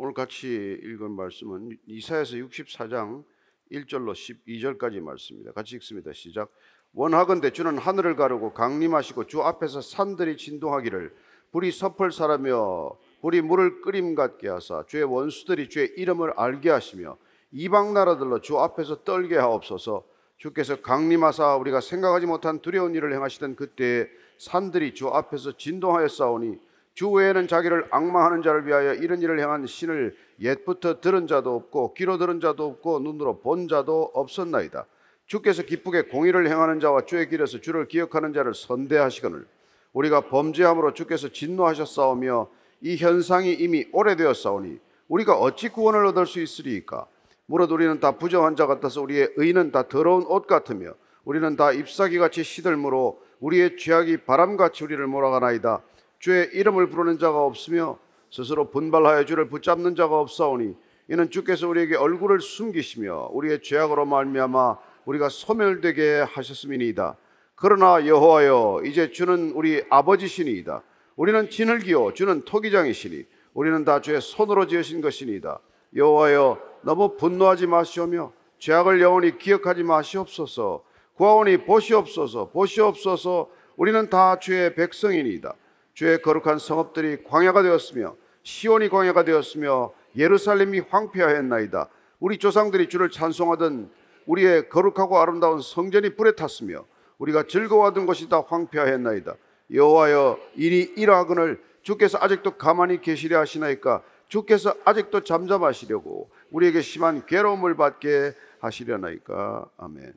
오늘 같이 읽은 말씀은 이사야서 64장 1절로 12절까지 말씀입니다. 같이 읽습니다. 시작. 원하건대 주는 하늘을 가르고 강림하시고 주 앞에서 산들이 진동하기를 불이 섭을 사라며 불이 물을 끓임 같게 하사 주의 원수들이 주의 이름을 알게 하시며 이방 나라들로 주 앞에서 떨게 하옵소서 주께서 강림하사 우리가 생각하지 못한 두려운 일을 행하시던 그때에 산들이 주 앞에서 진동하였사오니 주 외에는 자기를 악마하는 자를 위하여 이런 일을 행한 신을 옛부터 들은 자도 없고 귀로 들은 자도 없고 눈으로 본 자도 없었나이다. 주께서 기쁘게 공의를 행하는 자와 주의 길에서 주를 기억하는 자를 선대하시거늘 우리가 범죄함으로 주께서 진노하셨사오며 이 현상이 이미 오래되었사오니 우리가 어찌 구원을 얻을 수 있으리이까 무릇 우리는 다 부정한 자 같아서 우리의 의는 다 더러운 옷 같으며 우리는 다 잎사귀 같이 시들므로 우리의 죄악이 바람같이 우리를 몰아가나이다 주의 이름을 부르는 자가 없으며 스스로 분발하여 주를 붙잡는 자가 없사오니 이는 주께서 우리에게 얼굴을 숨기시며 우리의 죄악으로 말미암아 우리가 소멸되게 하셨음이니이다. 그러나 여호와여 이제 주는 우리 아버지시니이다. 우리는 진흙이요 주는 토기장이시니 우리는 다 주의 손으로 지으신 것이니이다. 여호와여 너무 분노하지 마시오며 죄악을 영원히 기억하지 마시옵소서. 구하오니 보시옵소서 보시옵소서 우리는 다 주의 백성이니이다. 주의 거룩한 성읍들이 광야가 되었으며 시온이 광야가 되었으며 예루살렘이 황폐하였나이다. 우리 조상들이 주를 찬송하던 우리의 거룩하고 아름다운 성전이 불에 탔으며 우리가 즐거워하던 것이 다 황폐하였나이다. 여호와여 이리 이러하거늘 주께서 아직도 가만히 계시려 하시나이까 주께서 아직도 잠잠하시려고 우리에게 심한 괴로움을 받게 하시려나이까 아멘.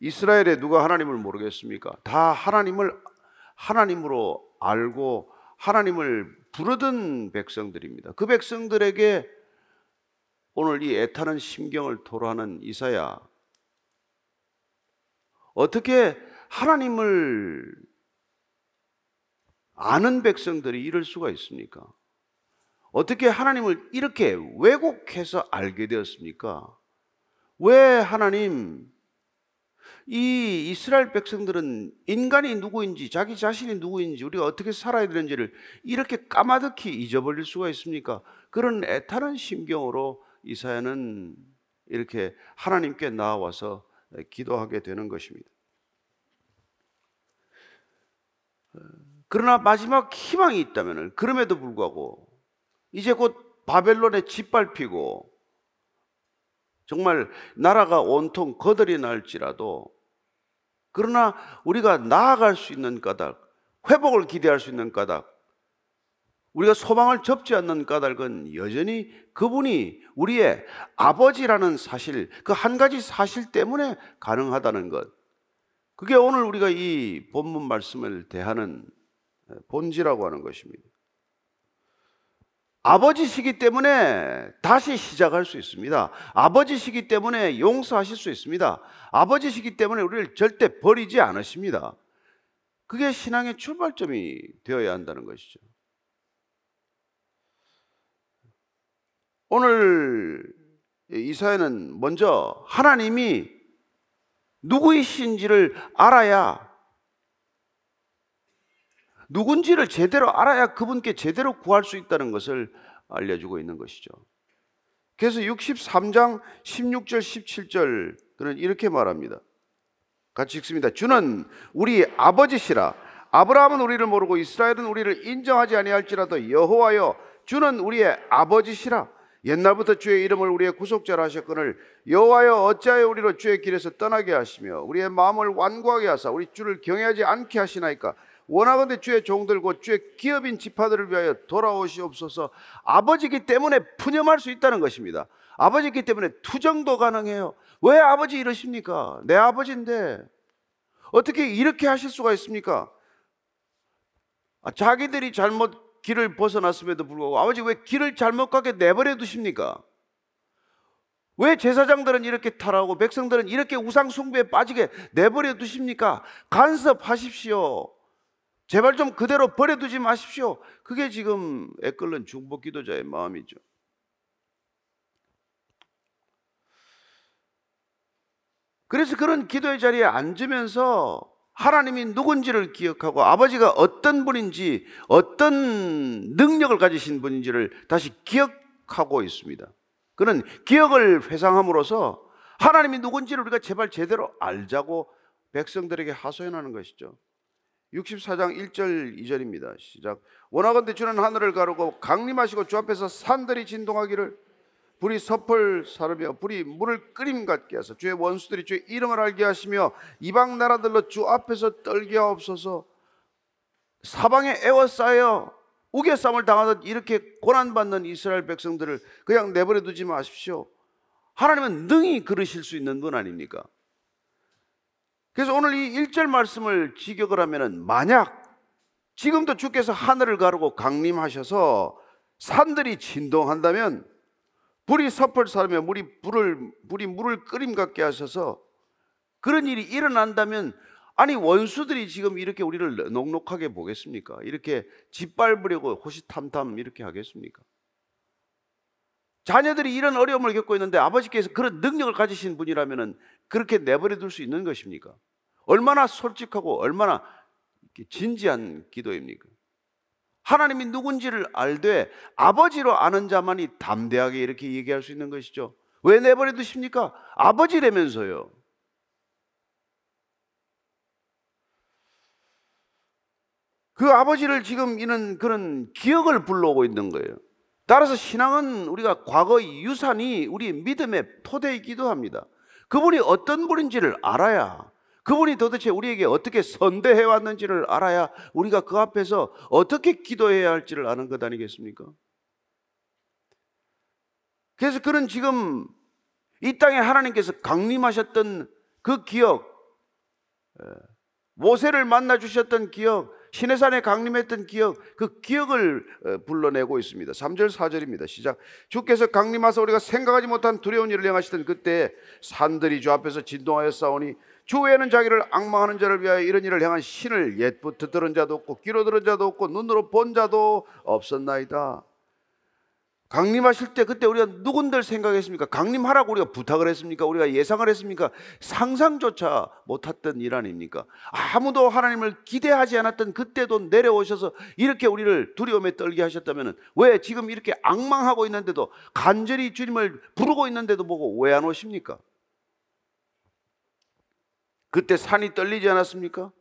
이스라엘에 누가 하나님을 모르겠습니까? 다 하나님을 하나님으로 알고 하나님을 부르던 백성들입니다. 그 백성들에게 오늘 이 애타는 심경을 토로하는 이사야 어떻게 하나님을 아는 백성들이 이럴 수가 있습니까? 어떻게 하나님을 이렇게 왜곡해서 알게 되었습니까? 왜 하나님 이 이스라엘 백성들은 인간이 누구인지 자기 자신이 누구인지 우리가 어떻게 살아야 되는지를 이렇게 까마득히 잊어버릴 수가 있습니까? 그런 애타는 심경으로 이사야는 이렇게 하나님께 나와서 기도하게 되는 것입니다. 그러나 마지막 희망이 있다면 그럼에도 불구하고 이제 곧 바벨론에 짓밟히고 정말 나라가 온통 거들이 날지라도 그러나 우리가 나아갈 수 있는 까닭, 회복을 기대할 수 있는 까닭, 우리가 소망을 접지 않는 까닭은 여전히 그분이 우리의 아버지라는 사실, 그 한 가지 사실 때문에 가능하다는 것. 그게 오늘 우리가 이 본문 말씀을 대하는 본질이라고 하는 것입니다. 아버지시기 때문에 다시 시작할 수 있습니다. 아버지시기 때문에 용서하실 수 있습니다. 아버지시기 때문에 우리를 절대 버리지 않으십니다. 그게 신앙의 출발점이 되어야 한다는 것이죠. 오늘 이사야는 먼저 하나님이 누구이신지를 알아야 누군지를 제대로 알아야 그분께 제대로 구할 수 있다는 것을 알려주고 있는 것이죠. 그래서 63장 16절 17절 그는 이렇게 말합니다. 같이 읽습니다. 주는 우리 아버지시라. 아브라함은 우리를 모르고 이스라엘은 우리를 인정하지 아니할지라도 여호와여 주는 우리의 아버지시라. 옛날부터 주의 이름을 우리의 구속자로 하셨거늘 여호와여 어찌하여 우리로 주의 길에서 떠나게 하시며 우리의 마음을 완고하게 하사 우리 주를 경외하지 않게 하시나이까 원하건대 주의 종들 곧 주의 기업인 지파들을 위하여 돌아오시옵소서 아버지기 때문에 푸념할 수 있다는 것입니다 아버지기 때문에 투정도 가능해요 왜 아버지 이러십니까? 내 아버지인데 어떻게 이렇게 하실 수가 있습니까? 아, 자기들이 잘못 길을 벗어났음에도 불구하고 아버지 왜 길을 잘못 가게 내버려 두십니까? 왜 제사장들은 이렇게 타라고 백성들은 이렇게 우상 숭배에 빠지게 내버려 두십니까? 간섭하십시오. 제발 좀 그대로 버려두지 마십시오. 그게 지금 애끓는 중보 기도자의 마음이죠. 그래서 그런 기도의 자리에 앉으면서 하나님이 누군지를 기억하고 아버지가 어떤 분인지 어떤 능력을 가지신 분인지를 다시 기억 기억하고 있습니다. 그는 기억을 회상함으로써 하나님이 누군지를 우리가 제발 제대로 알자고 백성들에게 하소연하는 것이죠. 64장 1절 2절입니다. 시작. 원하건대 주는 하늘을 가르고 강림하시고 주 앞에서 산들이 진동하기를 불이 섭을 사르며 불이 물을 끓임 같게 하사 주의 원수들이 주의 이름을 알게 하시며 이방 나라들로 주 앞에서 떨게 하옵소서 사방에 에워싸여 우겨쌈을 당하듯 이렇게 고난받는 이스라엘 백성들을 그냥 내버려 두지 마십시오. 하나님은 능히 그러실 수 있는 분 아닙니까? 그래서 오늘 이 1절 말씀을 직역을 하면은 만약 지금도 주께서 하늘을 가르고 강림하셔서 산들이 진동한다면 불이 섭을 사르며 물이 불을 물이 물을 끓임 같게 하셔서 그런 일이 일어난다면 아니 원수들이 지금 이렇게 우리를 녹록하게 보겠습니까? 이렇게 짓밟으려고 호시탐탐 이렇게 하겠습니까? 자녀들이 이런 어려움을 겪고 있는데 아버지께서 그런 능력을 가지신 분이라면 그렇게 내버려 둘 수 있는 것입니까? 얼마나 솔직하고 얼마나 진지한 기도입니까? 하나님이 누군지를 알되 아버지로 아는 자만이 담대하게 이렇게 얘기할 수 있는 것이죠. 왜 내버려 두십니까? 아버지라면서요. 그 아버지를 지금 이는 그런 기억을 불러오고 있는 거예요. 따라서 신앙은 우리가 과거의 유산이 우리 믿음의 토대이기도 합니다. 그분이 어떤 분인지를 알아야 그분이 도대체 우리에게 어떻게 선대해 왔는지를 알아야 우리가 그 앞에서 어떻게 기도해야 할지를 아는 것 아니겠습니까? 그래서 그는 지금 이 땅에 하나님께서 강림하셨던 그 기억, 모세를 만나 주셨던 기억, 시내산에 강림했던 기억, 그 기억을 어, 불러내고 있습니다. 3절 4절입니다. 시작. 주께서 강림하사 우리가 생각하지 못한 두려운 일을 행하시던 그때 산들이 주 앞에서 진동하여 싸우니 주 외에는 자기를 악망하는 자를 위하여 이런 일을 행한 신을 옛부터 들은 자도 없고 귀로 들은 자도 없고 눈으로 본 자도 없었나이다. 강림하실 때 그때 우리가 누군들 생각했습니까? 강림하라고 우리가 부탁을 했습니까? 우리가 예상을 했습니까? 상상조차 못했던 일 아닙니까? 아무도 하나님을 기대하지 않았던 그때도 내려오셔서 이렇게 우리를 두려움에 떨게 하셨다면 왜 지금 이렇게 악망하고 있는데도 간절히 주님을 부르고 있는데도 보고 왜 안 오십니까? 그때 산이 떨리지 않았습니까?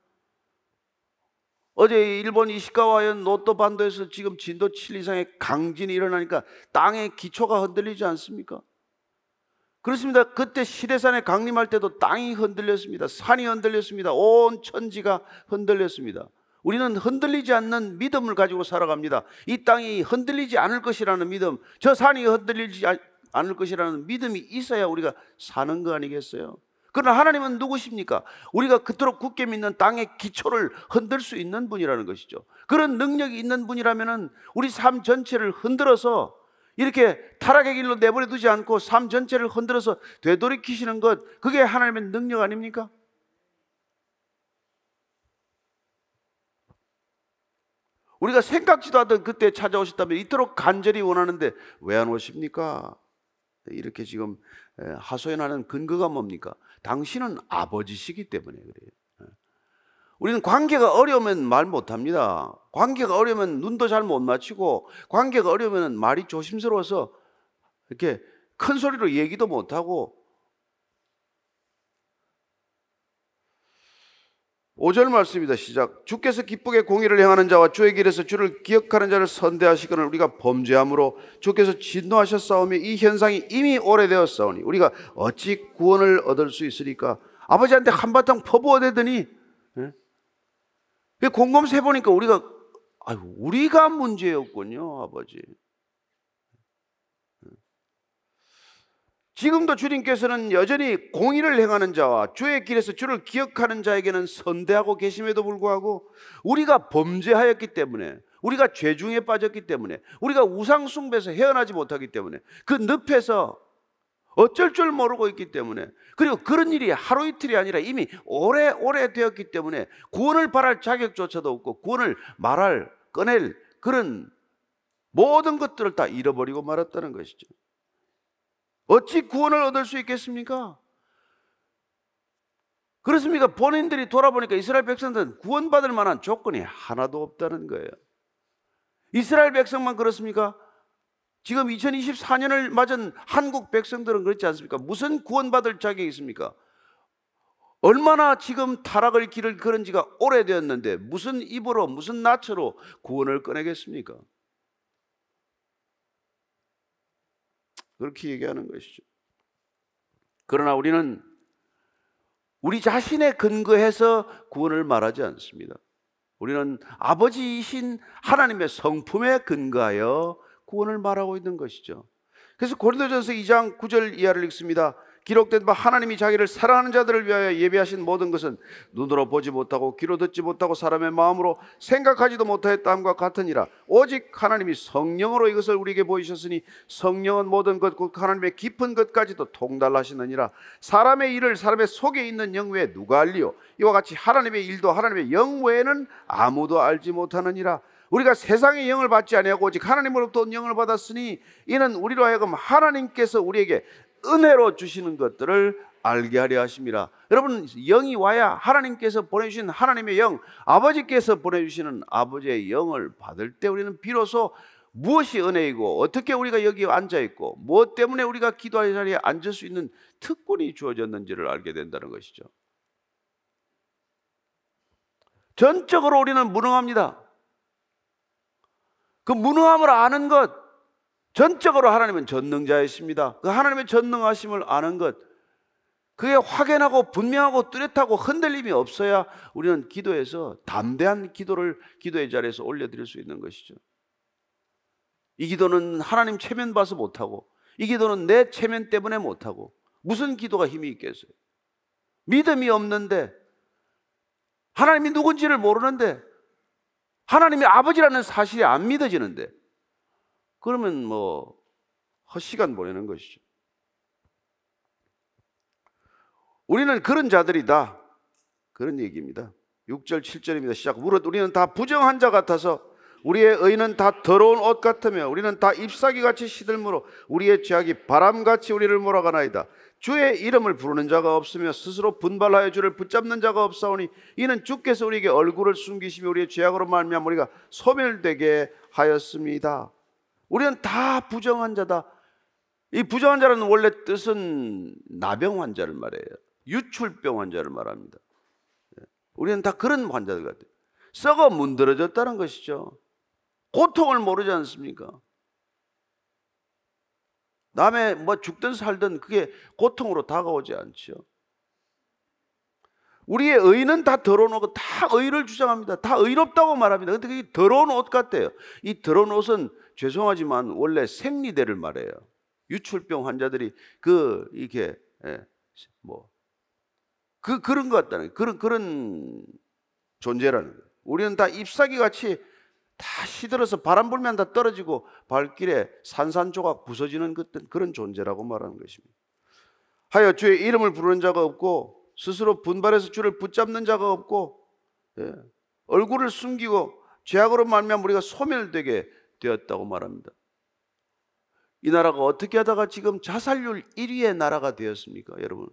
어제 일본 이시카와현 노토 반도에서 지금 진도 7 이상의 강진이 일어나니까 땅의 기초가 흔들리지 않습니까? 그렇습니다. 그때 시대산에 강림할 때도 땅이 흔들렸습니다. 산이 흔들렸습니다. 온 천지가 흔들렸습니다. 우리는 흔들리지 않는 믿음을 가지고 살아갑니다. 이 땅이 흔들리지 않을 것이라는 믿음, 저 산이 흔들리지 않을 것이라는 믿음이 있어야 우리가 사는 거 아니겠어요? 그러나 하나님은 누구십니까? 우리가 그토록 굳게 믿는 땅의 기초를 흔들 수 있는 분이라는 것이죠. 그런 능력이 있는 분이라면 우리 삶 전체를 흔들어서 이렇게 타락의 길로 내버려 두지 않고 삶 전체를 흔들어서 되돌이키시는 것, 그게 하나님의 능력 아닙니까? 우리가 생각지도 않던 그때 찾아오셨다면 이토록 간절히 원하는데 왜 안 오십니까? 이렇게 지금 하소연하는 근거가 뭡니까? 당신은 아버지시기 때문에 그래요. 우리는 관계가 어려우면 말 못합니다. 관계가 어려우면 눈도 잘 못 맞추고 관계가 어려우면 말이 조심스러워서 이렇게 큰 소리로 얘기도 못하고 5절 말씀입니다. 시작. 주께서 기쁘게 공의를 행하는 자와 주의 길에서 주를 기억하는 자를 선대하시거늘 우리가 범죄함으로 주께서 진노하셨사오며 이 현상이 이미 오래되었사오니 우리가 어찌 구원을 얻을 수 있으리까? 아버지한테 한바탕 퍼부어대더니 예? 곰곰 세보니까 우리가 아유, 우리가 문제였군요, 아버지. 지금도 주님께서는 여전히 공의를 행하는 자와 주의 길에서 주를 기억하는 자에게는 선대하고 계심에도 불구하고 우리가 범죄하였기 때문에 우리가 죄 중에 빠졌기 때문에 우리가 우상 숭배에서 헤어나지 못하기 때문에 그 늪에서 어쩔 줄 모르고 있기 때문에 그리고 그런 일이 하루 이틀이 아니라 이미 오래오래 되었기 때문에 구원을 바랄 자격조차도 없고 구원을 말할 꺼낼 그런 모든 것들을 다 잃어버리고 말았다는 것이죠. 어찌 구원을 얻을 수 있겠습니까? 그렇습니까? 본인들이 돌아보니까 이스라엘 백성들은 구원받을 만한 조건이 하나도 없다는 거예요. 이스라엘 백성만 그렇습니까? 지금 2024년을 맞은 한국 백성들은 그렇지 않습니까? 무슨 구원받을 자격이 있습니까? 얼마나 지금 타락을 길을 걸은 지가 오래되었는데 무슨 입으로 무슨 낯으로 구원을 꺼내겠습니까? 그렇게 얘기하는 것이죠. 그러나 우리는 우리 자신의 근거해서 구원을 말하지 않습니다. 우리는 아버지이신 하나님의 성품에 근거하여 구원을 말하고 있는 것이죠. 그래서 고린도전서 2장 9절 이하를 읽습니다. 기록된 바 하나님이 자기를 사랑하는 자들을 위하여 예비하신 모든 것은 눈으로 보지 못하고 귀로 듣지 못하고 사람의 마음으로 생각하지도 못하였다 함과 같으니라. 오직 하나님이 성령으로 이것을 우리에게 보이셨으니 성령은 모든 것 곧 하나님의 깊은 것까지도 통달하시느니라. 사람의 일을 사람의 속에 있는 영 외에 누가 알리요? 이와 같이 하나님의 일도 하나님의 영 외에는 아무도 알지 못하느니라. 우리가 세상의 영을 받지 아니하고 오직 하나님으로부터 온 영을 받았으니 이는 우리로 하여금 하나님께서 우리에게 은혜로 주시는 것들을 알게 하려 하심이라. 여러분 영이 와야 하나님께서 보내주신 하나님의 영, 아버지께서 보내주시는 아버지의 영을 받을 때 우리는 비로소 무엇이 은혜이고 어떻게 우리가 여기 앉아 있고 무엇 때문에 우리가 기도할 자리에 앉을 수 있는 특권이 주어졌는지를 알게 된다는 것이죠. 전적으로 우리는 무능합니다. 그 무능함을 아는 것, 전적으로 하나님은 전능자이십니다. 그 하나님의 전능하심을 아는 것, 그게 확연하고 분명하고 뚜렷하고 흔들림이 없어야 우리는 기도에서 담대한 기도를 기도의 자리에서 올려드릴 수 있는 것이죠. 이 기도는 하나님 체면 봐서 못하고, 이 기도는 내 체면 때문에 못하고, 무슨 기도가 힘이 있겠어요? 믿음이 없는데, 하나님이 누군지를 모르는데, 하나님이 아버지라는 사실이 안 믿어지는데, 그러면 뭐 헛시간 보내는 것이죠. 우리는 그런 자들이다. 그런 얘기입니다. 6절, 7절입니다. 시작. 우리는 다 부정한 자 같아서 우리의 의는 다 더러운 옷 같으며 우리는 다 잎사귀 같이 시들므로 우리의 죄악이 바람같이 우리를 몰아가나이다. 주의 이름을 부르는 자가 없으며 스스로 분발하여 주를 붙잡는 자가 없사오니 이는 주께서 우리에게 얼굴을 숨기시며 우리의 죄악으로 말미암아 우리가 소멸되게 하였습니다. 우리는 다 부정한 자다. 이 부정한 자라는 원래 뜻은 나병 환자를 말해요. 유출병 환자를 말합니다. 예. 우리는 다 그런 환자들 같아요. 썩어 문드러졌다는 것이죠. 고통을 모르지 않습니까? 남의 뭐 죽든 살든 그게 고통으로 다가오지 않죠. 우리의 의는 다 더러운 옷, 다 의를 주장합니다. 다 의롭다고 말합니다. 근데 그게 더러운 옷 같대요. 이 더러운 옷은 죄송하지만 원래 생리대를 말해요. 유출병 환자들이 그 이게 예, 뭐그 그런 것 같다는 그런 그런 존재라는 거예요. 우리는 다 잎사귀 같이 다 시들어서 바람 불면 다 떨어지고 발길에 산산조각 부서지는 그런 존재라고 말하는 것입니다. 하여 주의 이름을 부르는 자가 없고 스스로 분발해서 주를 붙잡는 자가 없고 예, 얼굴을 숨기고 죄악으로 말미암아 우리가 소멸되게 되었다고 말합니다. 이 나라가 어떻게 하다가 지금 자살률 1위의 나라가 되었습니까, 여러분?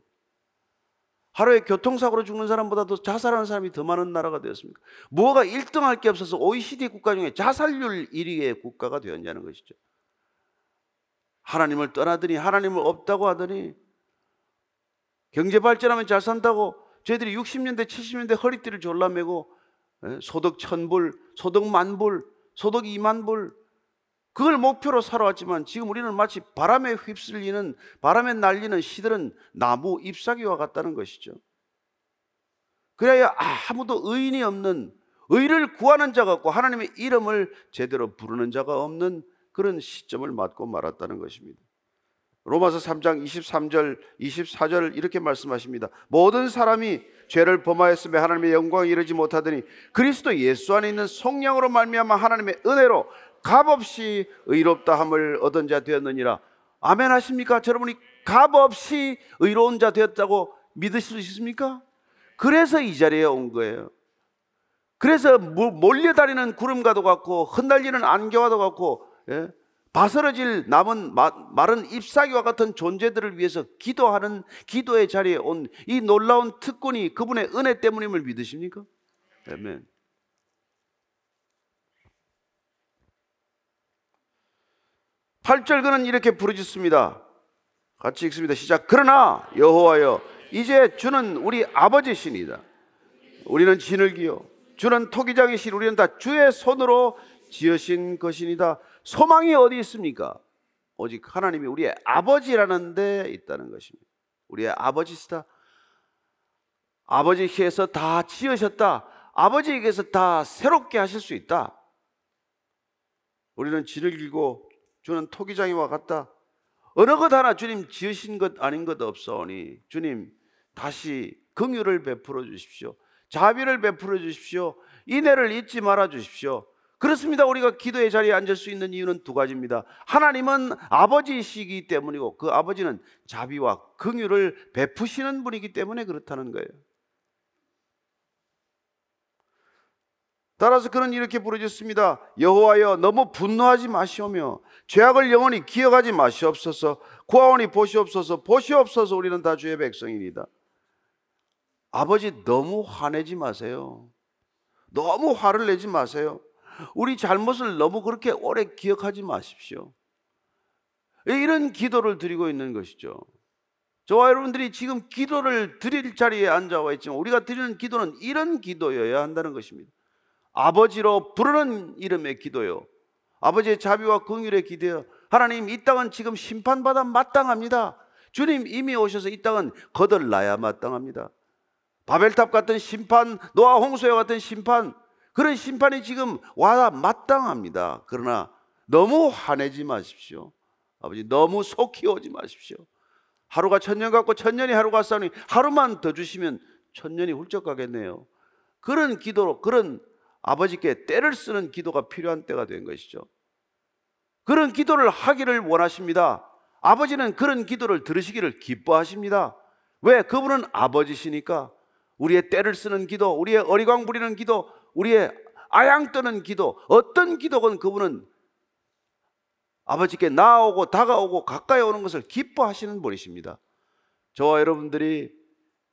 하루에 교통사고로 죽는 사람보다도 자살하는 사람이 더 많은 나라가 되었습니까? 뭐가 1등할 게 없어서 OECD 국가 중에 자살률 1위의 국가가 되었냐는 것이죠. 하나님을 떠나더니 하나님을 없다고 하더니 경제 발전하면 잘 산다고 저희들이 60년대 70년대 허리띠를 졸라매고 예, 소득 천불, 소득 만불, 소득 2만 불 그걸 목표로 살아왔지만 지금 우리는 마치 바람에 휩쓸리는 바람에 날리는 시들은 나무 잎사귀와 같다는 것이죠. 그래야 아무도 의인이 없는 의를 구하는 자가 없고 하나님의 이름을 제대로 부르는 자가 없는 그런 시점을 맞고 말았다는 것입니다. 로마서 3장 23절, 24절 이렇게 말씀하십니다. 모든 사람이 죄를 범하였으며 하나님의 영광에 이르지 못하더니 그리스도 예수 안에 있는 성령으로 말미암아 하나님의 은혜로 값없이 의롭다 함을 얻은 자 되었느니라. 아멘 하십니까? 여러분이 값없이 의로운 자 되었다고 믿으실 수 있습니까? 그래서 이 자리에 온 거예요. 그래서 몰려다니는 구름과도 같고 흩날리는 안개와도 같고 예? 바스러질 남은 마른 잎사귀와 같은 존재들을 위해서 기도하는 기도의 자리에 온 이 놀라운 특권이 그분의 은혜 때문임을 믿으십니까? 아멘. 8절 그는 이렇게 부르짖습니다. 같이 읽습니다. 시작. 그러나 여호와여 이제 주는 우리 아버지시니다. 우리는 진을 기요 주는 토기장이신 우리는 다 주의 손으로 지으신 것이니다. 소망이 어디 있습니까? 오직 하나님이 우리의 아버지라는 데 있다는 것입니다. 우리의 아버지시다. 아버지께서 다 지으셨다. 아버지에게서 다 새롭게 하실 수 있다. 우리는 진을 길고 주는 토기장이와 같다. 어느 것 하나 주님 지으신 것 아닌 것 없사오니 주님 다시 긍휼을 베풀어 주십시오. 자비를 베풀어 주십시오. 인애를 잊지 말아 주십시오. 그렇습니다. 우리가 기도의 자리에 앉을 수 있는 이유는 두 가지입니다. 하나님은 아버지시기 때문이고 그 아버지는 자비와 긍휼을 베푸시는 분이기 때문에 그렇다는 거예요. 따라서 그는 이렇게 부르짖습니다. 여호와여 너무 분노하지 마시오며 죄악을 영원히 기억하지 마시옵소서. 구하오니 보시옵소서. 보시옵소서. 우리는 다 주의 백성입니다. 아버지 너무 화내지 마세요. 너무 화를 내지 마세요. 우리 잘못을 너무 그렇게 오래 기억하지 마십시오. 이런 기도를 드리고 있는 것이죠. 저와 여러분들이 지금 기도를 드릴 자리에 앉아와 있지만 우리가 드리는 기도는 이런 기도여야 한다는 것입니다. 아버지로 부르는 이름의 기도요. 아버지의 자비와 긍휼의 기도요. 하나님 이 땅은 지금 심판받아 마땅합니다. 주님 이미 오셔서 이 땅은 거들나야 마땅합니다. 바벨탑 같은 심판, 노아 홍수와 같은 심판, 그런 심판이 지금 와야 마땅합니다. 그러나 너무 화내지 마십시오. 아버지 너무 속히 오지 마십시오. 하루가 천년 같고 천년이 하루 같사니 하루만 더 주시면 천년이 훌쩍 가겠네요. 그런 기도로 그런 아버지께 때를 쓰는 기도가 필요한 때가 된 것이죠. 그런 기도를 하기를 원하십니다. 아버지는 그런 기도를 들으시기를 기뻐하십니다. 왜? 그분은 아버지시니까 우리의 때를 쓰는 기도, 우리의 어리광 부리는 기도, 우리의 아양 떠는 기도, 어떤 기도건 그분은 아버지께 나오고 다가오고 가까이 오는 것을 기뻐하시는 분이십니다. 저와 여러분들이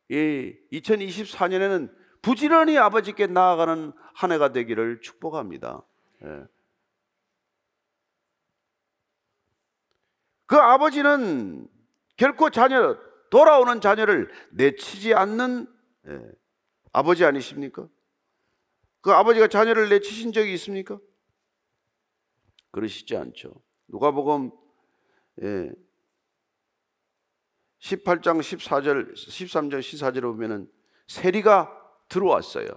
이 2024년에는 부지런히 아버지께 나아가는 한 해가 되기를 축복합니다. 예. 그 아버지는 결코 자녀 돌아오는 자녀를 내치지 않는 예, 아버지 아니십니까? 그 아버지가 자녀를 내치신 적이 있습니까? 그러시지 않죠. 누가복음 예, 18장 14절 13절 14절에 보면은 세리가 들어왔어요.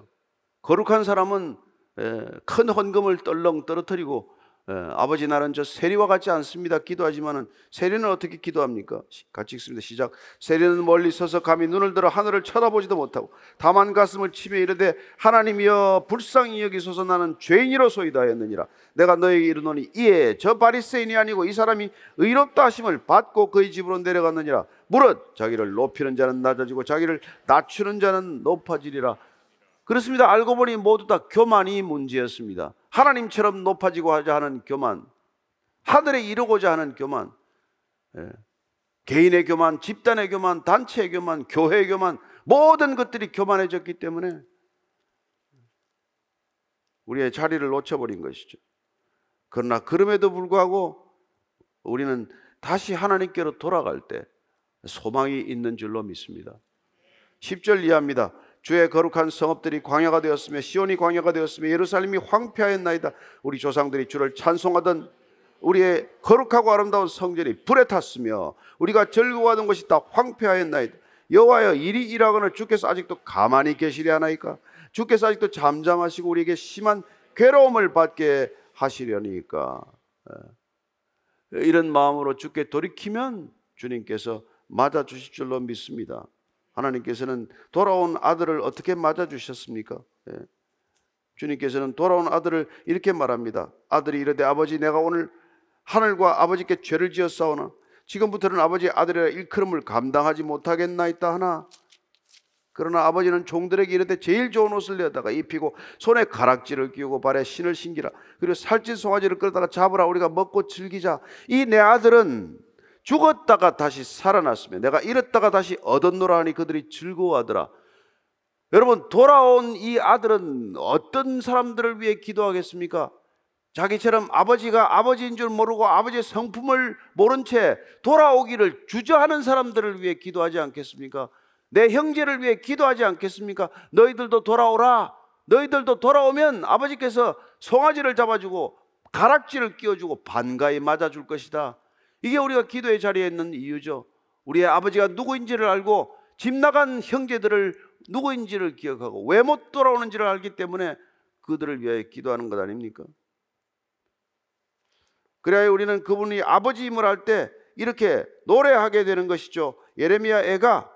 거룩한 사람은 예, 큰 헌금을 떨렁 떨어뜨리고 예, 아버지 나는 저 세리와 같지 않습니다. 기도하지만은 세리는 어떻게 기도합니까? 같이 읽습니다. 시작. 세리는 멀리 서서 감히 눈을 들어 하늘을 쳐다보지도 못하고 다만 가슴을 치며 이르되 하나님이여 불쌍히 여기소서 나는 죄인이로소이다 하였느니라. 내가 너에게 이르노니 이에 저 바리새인이 아니고 이 사람이 의롭다 하심을 받고 그의 집으로 내려갔느니라. 무릇 자기를 높이는 자는 낮아지고 자기를 낮추는 자는 높아지리라. 그렇습니다. 알고 보니 모두 다 교만이 문제였습니다. 하나님처럼 높아지고 하자 하는 교만, 하늘에 이르고자 하는 교만, 예. 개인의 교만, 집단의 교만, 단체의 교만, 교회의 교만, 모든 것들이 교만해졌기 때문에 우리의 자리를 놓쳐버린 것이죠. 그러나 그럼에도 불구하고 우리는 다시 하나님께로 돌아갈 때 소망이 있는 줄로 믿습니다. 10절 이하입니다. 주의 거룩한 성읍들이 광야가 되었으며 시온이 광야가 되었으며 예루살렘이 황폐하였나이다. 우리 조상들이 주를 찬송하던 우리의 거룩하고 아름다운 성전이 불에 탔으며 우리가 즐거워하던 것이 다 황폐하였나이다. 여호와여 이리 일하거늘 주께서 아직도 가만히 계시려 하나이까? 주께서 아직도 잠잠하시고 우리에게 심한 괴로움을 받게 하시려니까. 예. 이런 마음으로 주께 돌이키면 주님께서 맞아 주실 줄로 믿습니다. 하나님께서는 돌아온 아들을 어떻게 맞아 주셨습니까? 예. 주님께서는 돌아온 아들을 이렇게 말합니다. 아들이 이르되 아버지 내가 오늘 하늘과 아버지께 죄를 지었사오나 지금부터는 아버지 아들의 일컬음을 감당하지 못하겠나이다 하나 그러나 아버지는 종들에게 이르되 제일 좋은 옷을 내다가 입히고 손에 가락지를 끼우고 발에 신을 신기라 그리고 살찐 송아지를 끌다가 잡으라 우리가 먹고 즐기자 이 내 아들은 죽었다가 다시 살아났으며 내가 잃었다가 다시 얻었노라 하니 그들이 즐거워하더라. 여러분 돌아온 이 아들은 어떤 사람들을 위해 기도하겠습니까? 자기처럼 아버지가 아버지인 줄 모르고 아버지의 성품을 모른 채 돌아오기를 주저하는 사람들을 위해 기도하지 않겠습니까? 내 형제를 위해 기도하지 않겠습니까? 너희들도 돌아오라. 너희들도 돌아오면 아버지께서 송아지를 잡아주고 가락지를 끼워주고 반가이 맞아줄 것이다. 이게 우리가 기도의 자리에 있는 이유죠. 우리의 아버지가 누구인지를 알고 집 나간 형제들을 누구인지를 기억하고 왜 못 돌아오는지를 알기 때문에 그들을 위하여 기도하는 것 아닙니까? 그래야 우리는 그분이 아버지임을 알때 이렇게 노래하게 되는 것이죠. 예레미야 애가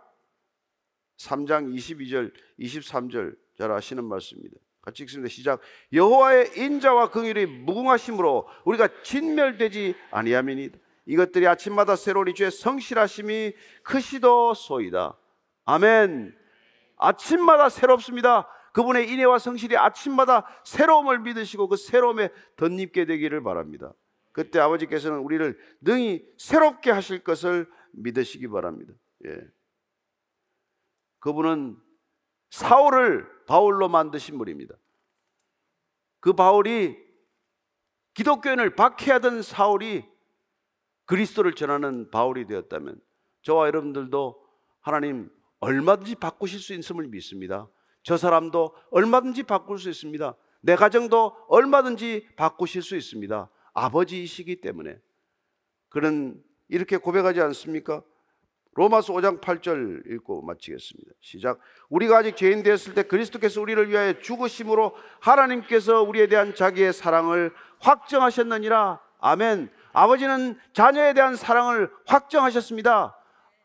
3장 22절, 23절 잘 아시는 말씀입니다. 같이 읽습니다. 시작. 여호와의 인자와 긍휼이 무궁하심으로 우리가 진멸되지 아니함이니이다. 이것들이 아침마다 새로리 주의 성실하심이 크시도소이다. 아멘. 아침마다 새롭습니다. 그분의 인애와 성실이 아침마다 새로움을 믿으시고 그 새로움에 덧입게 되기를 바랍니다. 그때 아버지께서는 우리를 능히 새롭게 하실 것을 믿으시기 바랍니다. 예. 그분은 사울을 바울로 만드신 분입니다. 그 바울이 기독교인을 박해하던 사울이 그리스도를 전하는 바울이 되었다면 저와 여러분들도 하나님 얼마든지 바꾸실 수 있음을 믿습니다. 저 사람도 얼마든지 바꿀 수 있습니다. 내 가정도 얼마든지 바꾸실 수 있습니다. 아버지이시기 때문에 그는 이렇게 고백하지 않습니까? 로마서 5장 8절 읽고 마치겠습니다. 시작. 우리가 아직 죄인 되었을 때 그리스도께서 우리를 위하여 죽으심으로 하나님께서 우리에 대한 자기의 사랑을 확정하셨느니라. 아멘. 아버지는 자녀에 대한 사랑을 확정하셨습니다.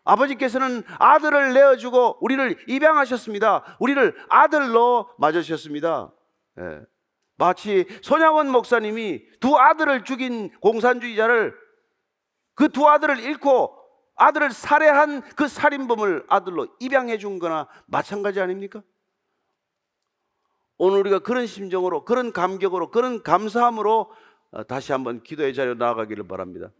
아버지께서는 아들을 내어주고 우리를 입양하셨습니다. 우리를 아들로 맞으셨습니다. 예. 마치 손양원 목사님이 두 아들을 죽인 공산주의자를 그 두 아들을 잃고 아들을 살해한 그 살인범을 아들로 입양해 준 거나 마찬가지 아닙니까? 오늘 우리가 그런 심정으로 그런 감격으로 그런 감사함으로 어, 다시 한번 기도의 자리로 나아가기를 바랍니다.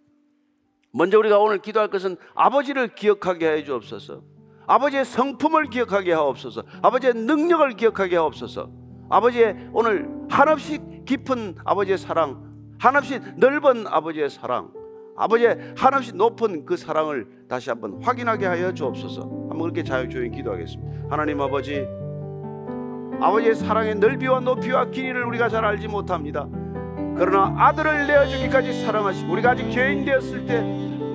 먼저 우리가 오늘 기도할 것은 아버지를 기억하게 해 주옵소서. 아버지의 성품을 기억하게 하옵소서. 아버지의 능력을 기억하게 하옵소서. 아버지의 오늘 한없이 깊은 아버지의 사랑, 한없이 넓은 아버지의 사랑, 아버지의 한없이 높은 그 사랑을 다시 한번 확인하게 하여 주옵소서. 한번 그렇게 자유조용히 기도하겠습니다. 하나님 아버지, 아버지의 사랑의 넓이와 높이와 길이를 우리가 잘 알지 못합니다. 그러나 아들을 내어 주기까지 사랑하시고 우리가 아직 죄인 되었을 때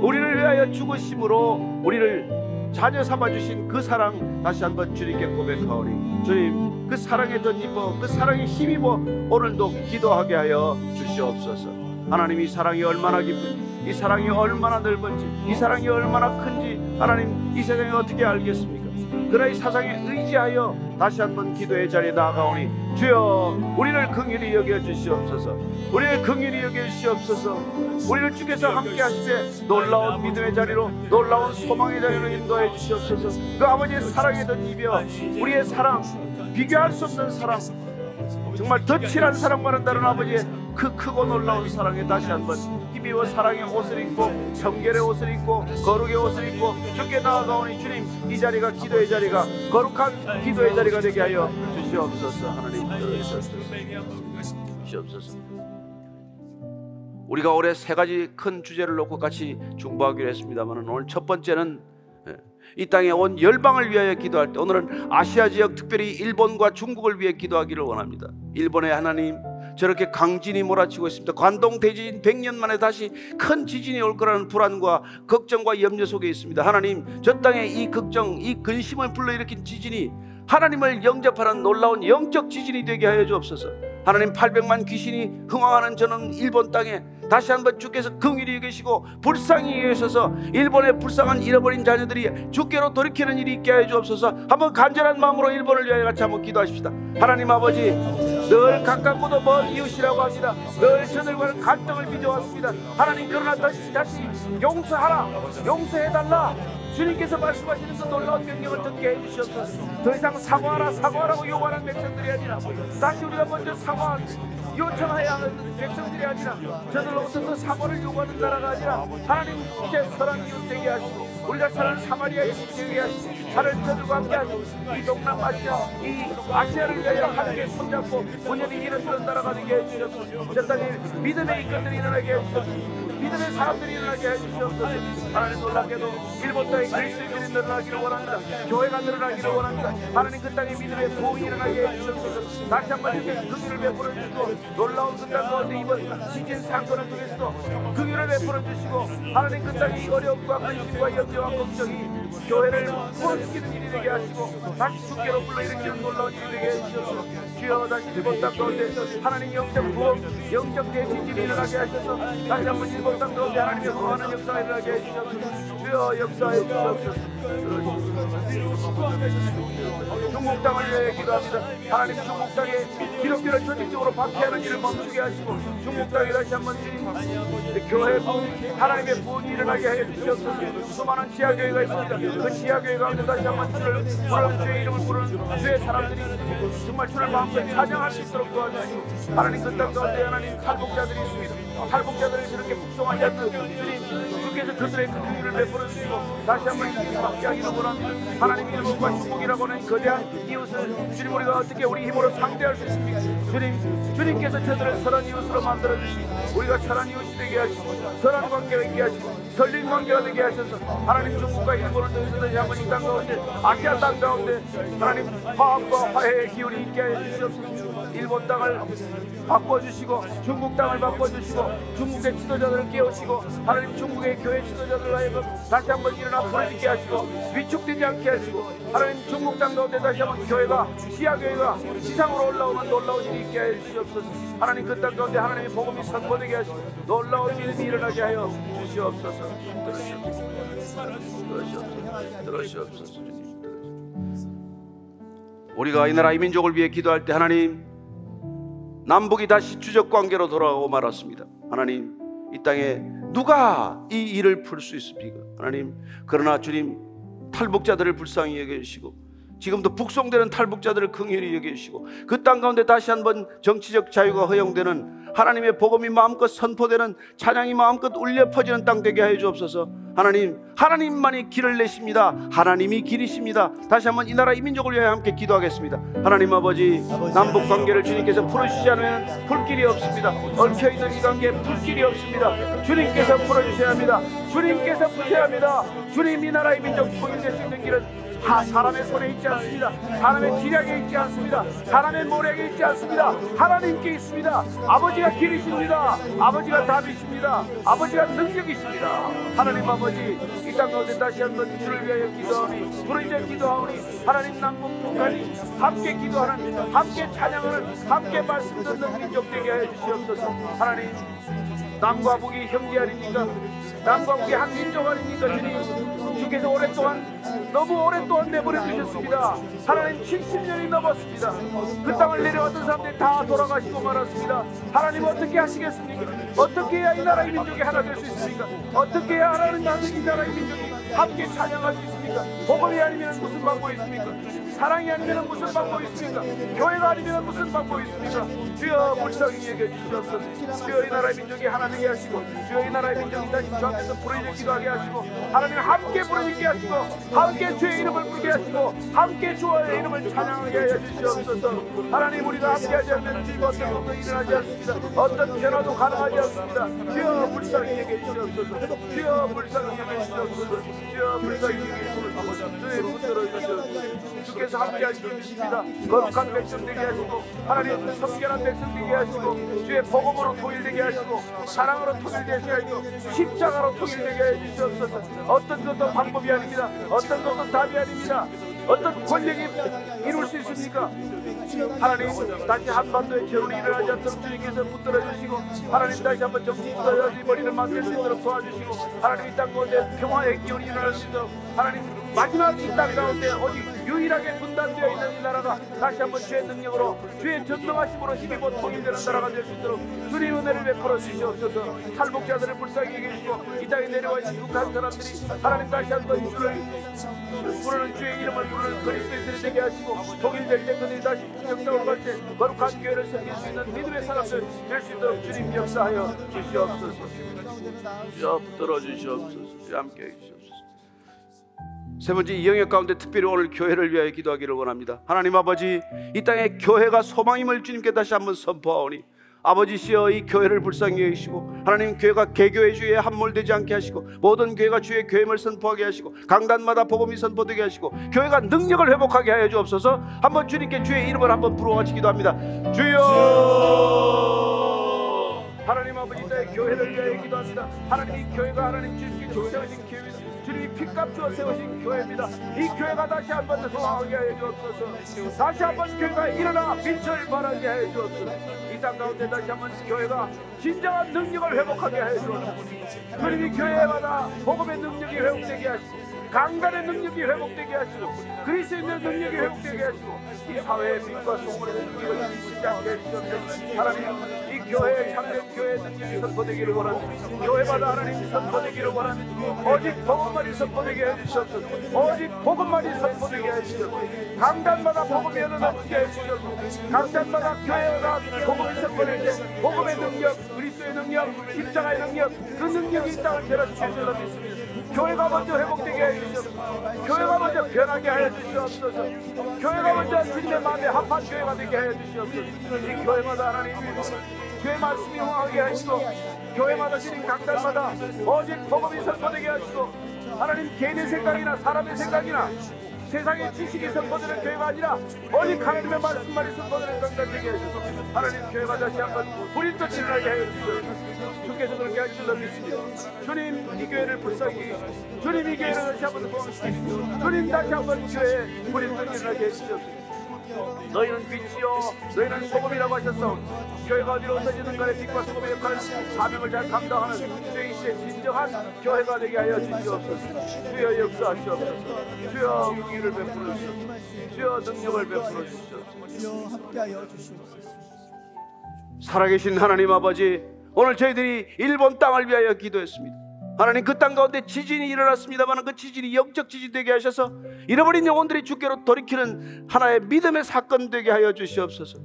우리를 위하여 죽으심으로 우리를 자녀 삼아 주신 그 사랑 다시 한번 주님께 고백하오니 주님 그 사랑에 덧입어 그 사랑에 힘입어 오늘도 기도하게 하여 주시옵소서. 하나님 이 사랑이 얼마나 깊은지 이 사랑이 얼마나 넓은지 이 사랑이 얼마나 큰지 하나님 이 세상에 어떻게 알겠습니까 그러나 이 사상에 의지하여 다시 한번 기도의 자리에 나아가오니 주여 우리를 긍휼히 여겨 주시옵소서. 우리를 긍휼히 여겨 주시옵소서. 우리를 주께서 함께 하시되 놀라운 믿음의 자리로 놀라운 소망의 자리로 인도해 주시옵소서. 그 아버지의 사랑에 덧입어 우리의 사랑 비교할 수 없는 사랑 정말 덧칠한 사랑 바란다는 아버지의 그 크고 놀라운 사랑에 다시 한번 힘입어 사랑의 옷을 입고 성결의 옷을 입고 거룩의 옷을 입고 주께 나아가오니 주님 이 자리가 기도의 자리가 거룩한 기도의 자리가 되게 하여 주시옵소서. 하나님 주시옵소서. 우리가 올해 세 가지 큰 주제를 놓고 같이 중보하기로 했습니다만 오늘 첫 번째는 예, 이 땅에 온 열방을 위하여 기도할 때 오늘은 아시아 지역 특별히 일본과 중국을 위해 기도하기를 원합니다. 일본의 하나님 저렇게 강진이 몰아치고 있습니다. 관동 대지진 100년 만에 다시 큰 지진이 올 거라는 불안과 걱정과 염려 속에 있습니다. 하나님 저 땅에 이 걱정, 이 근심을 불러일으킨 지진이 하나님을 영접하는 놀라운 영적 지진이 되게 하여 주옵소서. 하나님 800만 귀신이 흥황하는 저는 일본 땅에 다시 한번 주께서 긍휼히 여기시고 불쌍히 여기셔서 일본의 불쌍한 잃어버린 자녀들이 주께로 돌이키는 일이 있게 하여 주옵소서. 한번 간절한 마음으로 일본을 위하여 같이 한번 기도하십시다. 하나님 아버지 늘 가깝고도 먼 이웃이라고 합니다. 늘 저들과는 갈등을 빚어왔습니다. 하나님 그러나 다시 다시 용서하라, 용서해달라. 주님께서 말씀하시는 그 놀라운 명령을 듣게 해주시옵소서. 더 이상 사과하라, 사과하라고 요구하는 백성들이 아니라 다시 우리가 먼저 사과하고 요청해야 하는 백성들이 아니라 저들로부터 사과를 요구하는 나라가 아니라 하나님 이제 선한 이웃 되게 하시고 우리가 사는 사마리아에 되게 하시고 다른 저들과 함께 하시고 이 동남아시아 이 아시아를 위하여 함께 손잡고 본연이 이루는 나라가 되게 해주셔서 저 땅에 믿음의 이끌들이 일어나게 해주셔서 믿음의 사람들이 일어나게 해주시옵소서 하나님 놀랍게도 일본 땅에 그리스도인들이 늘어나기를 원합니다. 교회가 늘어나기를 원합니다. 하나님 그 땅에 믿음의 부흥이 일어나게 해주시옵소서 다시 한번 이렇게 긍휼을 베풀어 주시고 놀라운 그땅 가운데 이번 시즌 상권을 통해서도 긍휼을 베풀어 주시고 하나님 그 땅의 이 어려움과 근심과 염려와 걱정이 교회를 구 원시키는 일이 되게 하시고 다시 주께로 불러일으키는 놀라운 일이 되게 해주셔서 주여 다시 일본 땅 가운데 하나님 영적 구원 영적 대진들이 일어나게 하셔서 다시 한번 일본 땅 가운데 하나님의 구원하는 역사가 일어나게 해주셔서 주여 역사해 주옵소서. 중국 땅을 위해 기도합니다. 하나님 중국 땅에 기독교를 조직적으로 박해하는 일을 멈추게 하시고 중국 땅에 다시 한번 교회 부흥 하나님의 부흥이 일어나게 해 주시옵소서 수많은 지하교회가 있습니다. 그 지하교회 가운데 다시 한번 주를 부르는 주의 이름을 부르는 주의 사람들이 정말 주를 마음 껏 찬양할 수 있도록 도와주시고 하나님 그땅 가운데 하나님 탈북자들이 있습니다. 탈북자들이 저렇게 북송하지 않는 주님 주께서 그들의 그 긍휼을 베풀어 주시고 다시 한번 주님 함께 하기를 원합니다 하나님 일본과 중국이라고 하는 거대한 이웃을 주님 우리가 어떻게 우리 힘으로 상대할 수 있습니까? 주님 주님께서 저들을 선한 이웃으로 만들어 주시고 우리가 선한 이웃이 되게 하시고 선한 관계가 있게 하시고 설린 관계가 되게 하셔서 하나님 중국과 일본을 통해서 다시 한번 이 땅 가운데 아시아 땅 가운데 하나님 화합과 화해의 기운이 있게 해 주시옵소서 일본 땅을 바꿔주시고 중국 땅을 바꿔주시고 중국의 지도자들을 깨우시고 하나님 중국의 교회 지도자들 하여금 다시 한번 일어나 부르짖게 하시고 위축되지 않게 하시고 하나님 중국 땅 가운데 다시 한번 교회가 시야교회가 지상으로 올라오는 놀라운 일이 있게 해 주시옵소서. 하나님 그 땅 가운데 하나님의 복음이 선포되게 하시고 놀라운 일이 일어나게 하여 주시옵소서. 들으시옵소서. 들으시옵소서. 우리가 이 나라 이 민족을 위해 기도할 때 하나님 남북이 다시 주적 관계로 돌아오고 말았습니다. 하나님 이 땅에 누가 이 일을 풀 수 있습니까? 하나님 그러나 주님 탈북자들을 불쌍히 여겨주시고 지금도 북송되는 탈북자들을 긍휼히 여겨주시고 그 땅 가운데 다시 한번 정치적 자유가 허용되는 하나님의 복음이 마음껏 선포되는 찬양이 마음껏 울려 퍼지는 땅 되게 하여 주옵소서. 하나님 하나님만이 길을 내십니다. 하나님이 길이십니다. 다시 한번 이 나라 이 민족을 위하여 함께 기도하겠습니다. 하나님 아버지 남북 관계를 주님께서 풀어주시지 않으면 풀길이 없습니다. 얽혀 있는 이 관계에 풀길이 없습니다. 주님께서 풀어주셔야 합니다. 주님께서 푸셔야 합니다. 주님 이 나라 이 민족 통일될 수 있는 길은 하, 사람의 손에 있지 않습니다. 사람의 기량에 있지 않습니다. 사람의 모략에 있지 않습니다. 하나님께 있습니다. 아버지가 길이십니다. 아버지가 답이십니다. 아버지가 능력이십니다. 하나님 아버지 이 땅 가운데 다시 한번 주를 위하여 기도하니 부르짖어 기도하오니 하나님 남북 북한이 함께 기도하는 함께 찬양하는 함께 말씀 듣는 민족 되게 해 주시옵소서. 하나님 남과 북이 형제 아닙니까? 남과 북이 한 민족 아닙니까? 주님 주께서 오랫동안 너무 오랫동안 내버려 두셨습니다. 하나님 70년이 넘었습니다. 그 땅을 내려왔던 사람들이 다 돌아가시고 말았습니다. 하나님 어떻게 하시겠습니까? 어떻게 해야 이 나라 이 민족이 하나 될 수 있습니까? 어떻게 해야 하나님 나는 이 나라 이 민족이 함께 찬양할 수 있습니까? 복음이 아니면 무슨 방법이 있습니까? 사랑이 아니면 무슨 방법이 있습니까? 교회가 아니면 무슨 방법이 있습니까? 주여 불쌍히 여겨 주시옵소서. 주여 이 나라의 민족이 하나 되게 하시고 주여 이 나라의 민족이 주 앞에서 부르짖 기도 하게 하시고 하나님 함께 부르짖게 하시고 함께 주의 이름을 부르게 하시고 함께 주의 이름을 찬양하게 하여 주시옵소서. 하나님 우리가 함께 하지 않는 주님 어떤 것도 일어나지 않습니다. 어떤 변화도 가능하지 않습니다. 주여 불쌍히 여겨 주시옵소서. 주여 불쌍히 여겨 주시옵소서. 주여 불쌍히 여겨 주시옵소서. 주의 문들어 주시옵소서. 주께서 함께하시 믿습니다. 거룩한 백성 되게 하시고 하나님 성결한 백성 되게 하시고 주의 복음으로 통일되게 하시고 사랑으로 통일되게 하시고 십자가로 통일되게 해 주시옵소서. 어떤 것도 방법이 아닙니다. 어떤 것도 답이 아닙니다. 어떤 권력이 이룰 수 있습니까? 하나님 다시 한반도의 결혼이 일어나지 않도록 주님께서 붙들어 주시고 하나님 다시 한번 지도자들이 머리를 맡길 수 있도록 도와주시고 하나님 이 땅 가운데 평화의 기운이 일어날 수 있도록 하나님 마지막 이땅 가운데 오직 유일하게 분단되어 있는 이 나라가 다시 한번 주의 능력으로 주의 전능하심으로 힘입어 통일되는 나라가 될 수 있도록 주의 은혜를 베풀어 주시옵소서. 탈북자들을 불쌍히 계시고 이 땅에 내려와 있는 북한 사람들이 하나님 다시 한번 주를 부르는 주의 이름을 부르는 그리스도인들이 되게 하시고 독일될 때 그들이 다시 북경상으로 갈때 거룩한 교회를 섬길 수 있는 믿음의 사람들 될 수 있도록 주님 역사하여 주시옵소서. 주여 붙들어 주시옵소서. 주여 함께 해 주시옵소서 세 번째 이 영역 가운데 특별히 오늘 교회를 위하여 기도하기를 원합니다. 하나님 아버지 이 땅에 교회가 소망임을 주님께 다시 한번 선포하오니 아버지시여 이 교회를 불쌍히 여기시고 하나님 교회가 개교의 주에 함몰되지 않게 하시고 모든 교회가 주의 교회임을 선포하게 하시고 강단마다 복음이 선포되게 하시고 교회가 능력을 회복하게 하여 주옵소서 한번 주님께 주의 이름을 한번 부르어같이 기도합니다. 주여! 하나님 아버지 내 교회를 위하여 기도합니다. 하나님 이 교회가 하나님 주님께 교회입니다 주님 이 피값 주어 세우신 교회입니다. 이 교회가 다시 한번 소화하게 하여 주옵소서. 다시 한 번 교회가 일어나 빛을 발하게 하여 주옵소서. 이땅 가운데 다시 한번 교회가 진정한 능력을 회복하게 하여 주옵소서. 주님이 교회마다 복음의 능력이 회복되게 하시고 강단의 능력이 회복되게 하시고 그리스도인의 능력이 회복되게 하시고 이 사회의 빛과 능력을 잊지 않게 해주옵소서. 하나님 이 교회의 참된 교회의 능력이 선포되기를 원하는 교회마다 하나님 선포되기를 원하는 오직 복음만이 선포되게 해주시옵소서 오직 복음만이 선포되게 해주시옵소서 강단마다 복음이 일어나게 해주시옵소서 강단마다 교회가 복음을 선포할 때 복음의 능력 그리스도의 능력 십자가의 능력 그 능력이 이 땅을 줄로 믿습니다 교회가 먼저 회복되게 해주시옵소서 교회가 먼저 변하게 하여 주시옵소서 교회가 먼저 주님의 마음에 합한 교회가 되게 하여 주시옵소서 이 교회마다 하나님 교회 말씀이 흥하게 하시고 교회마다 주님 강단마다 오직 복음이 선포되게 하시고 하나님 개인의 생각이나 사람의 생각이나 세상의 지식이 선포되는 교회가 아니라 오직 하나님의 말씀만이 선포되는 강단 되게 하셔서. 하나님 교회가 다시 한번 불이 또 일어나게 주시옵소서. 주께서 그렇게 할 줄로 믿습니다. 주님 이 교회를 불쌍히 주님 이 교회를 다시 한번 보시옵소서 주님 다시 한번 교회에 불이 또 일어나게 해주시옵소서. 너희는 빛이요 너희는 소금이라고 하셨어 교회가 어디로 흩어지는 간에 빛과 소금의 역할을 사명을 잘 감당하는 주의시의 진정한 교회가 되게 하여 주시옵소서. 주여 역사하시옵소서. 주여 용기를 베풀어 주시옵소서. 주여 능력을 베풀어 주시옵소서. 함께하여 주시옵소서. 살아계신 하나님 아버지 오늘 저희들이 일본 땅을 위하여 기도했습니다. 하나님 그 땅 가운데 지진이 일어났습니다만 그 지진이 영적 지진 되게 하셔서 잃어버린 영혼들이 주께로 돌이키는 하나의 믿음의 사건 되게 하여 주시옵소서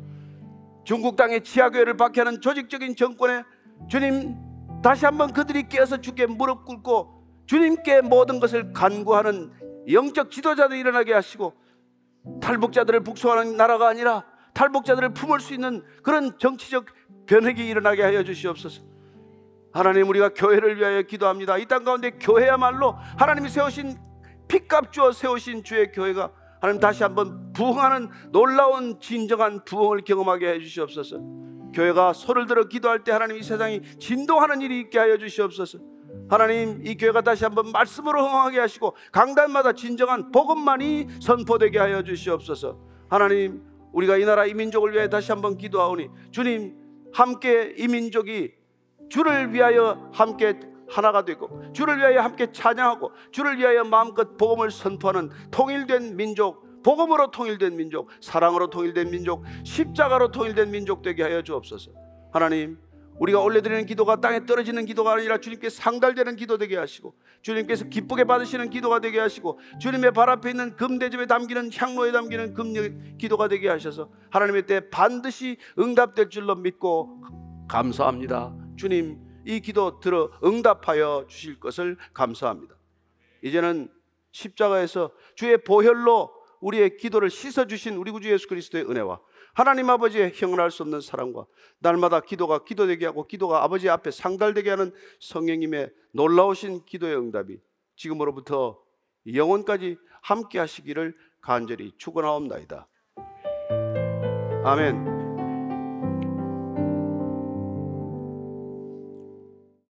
중국 땅의 지하교회를 박해하는 조직적인 정권에 주님 다시 한번 그들이 깨어서 주께 무릎 꿇고 주님께 모든 것을 간구하는 영적 지도자들 일어나게 하시고 탈북자들을 북송하는 나라가 아니라 탈북자들을 품을 수 있는 그런 정치적 변혁이 일어나게 하여 주시옵소서. 하나님 우리가 교회를 위하여 기도합니다. 이 땅 가운데 교회야말로 하나님이 세우신 피값 주어 세우신 주의 교회가 하나님 다시 한번 부흥하는 놀라운 진정한 부흥을 경험하게 해 주시옵소서. 교회가 소를 들어 기도할 때 하나님 이 세상이 진동하는 일이 있게 하여 주시옵소서. 하나님 이 교회가 다시 한번 말씀으로 흥하게 하시고 강단마다 진정한 복음만이 선포되게 하여 주시옵소서. 하나님 우리가 이 나라 이 민족을 위해 다시 한번 기도하오니 주님 함께 이 민족이 주를 위하여 함께 하나가 되고 주를 위하여 함께 찬양하고 주를 위하여 마음껏 복음을 선포하는 통일된 민족 복음으로 통일된 민족 사랑으로 통일된 민족 십자가로 통일된 민족 되게 하여 주옵소서 하나님 우리가 올려드리는 기도가 땅에 떨어지는 기도가 아니라 주님께 상달되는 기도 되게 하시고 주님께서 기쁘게 받으시는 기도가 되게 하시고 주님의 발 앞에 있는 금대접에 담기는 향로에 담기는 금 기도가 되게 하셔서 하나님의 때 반드시 응답될 줄로 믿고 감사합니다. 주님 이 기도 들어 응답하여 주실 것을 감사합니다. 이제는 십자가에서 주의 보혈로 우리의 기도를 씻어 주신 우리 구주 예수 그리스도의 은혜와 하나님 아버지의 형언할 수 없는 사랑과 날마다 기도가 기도되게 하고 기도가 아버지 앞에 상달되게 하는 성령님의 놀라우신 기도의 응답이 지금으로부터 영원까지 함께 하시기를 간절히 축원하옵나이다. 아멘.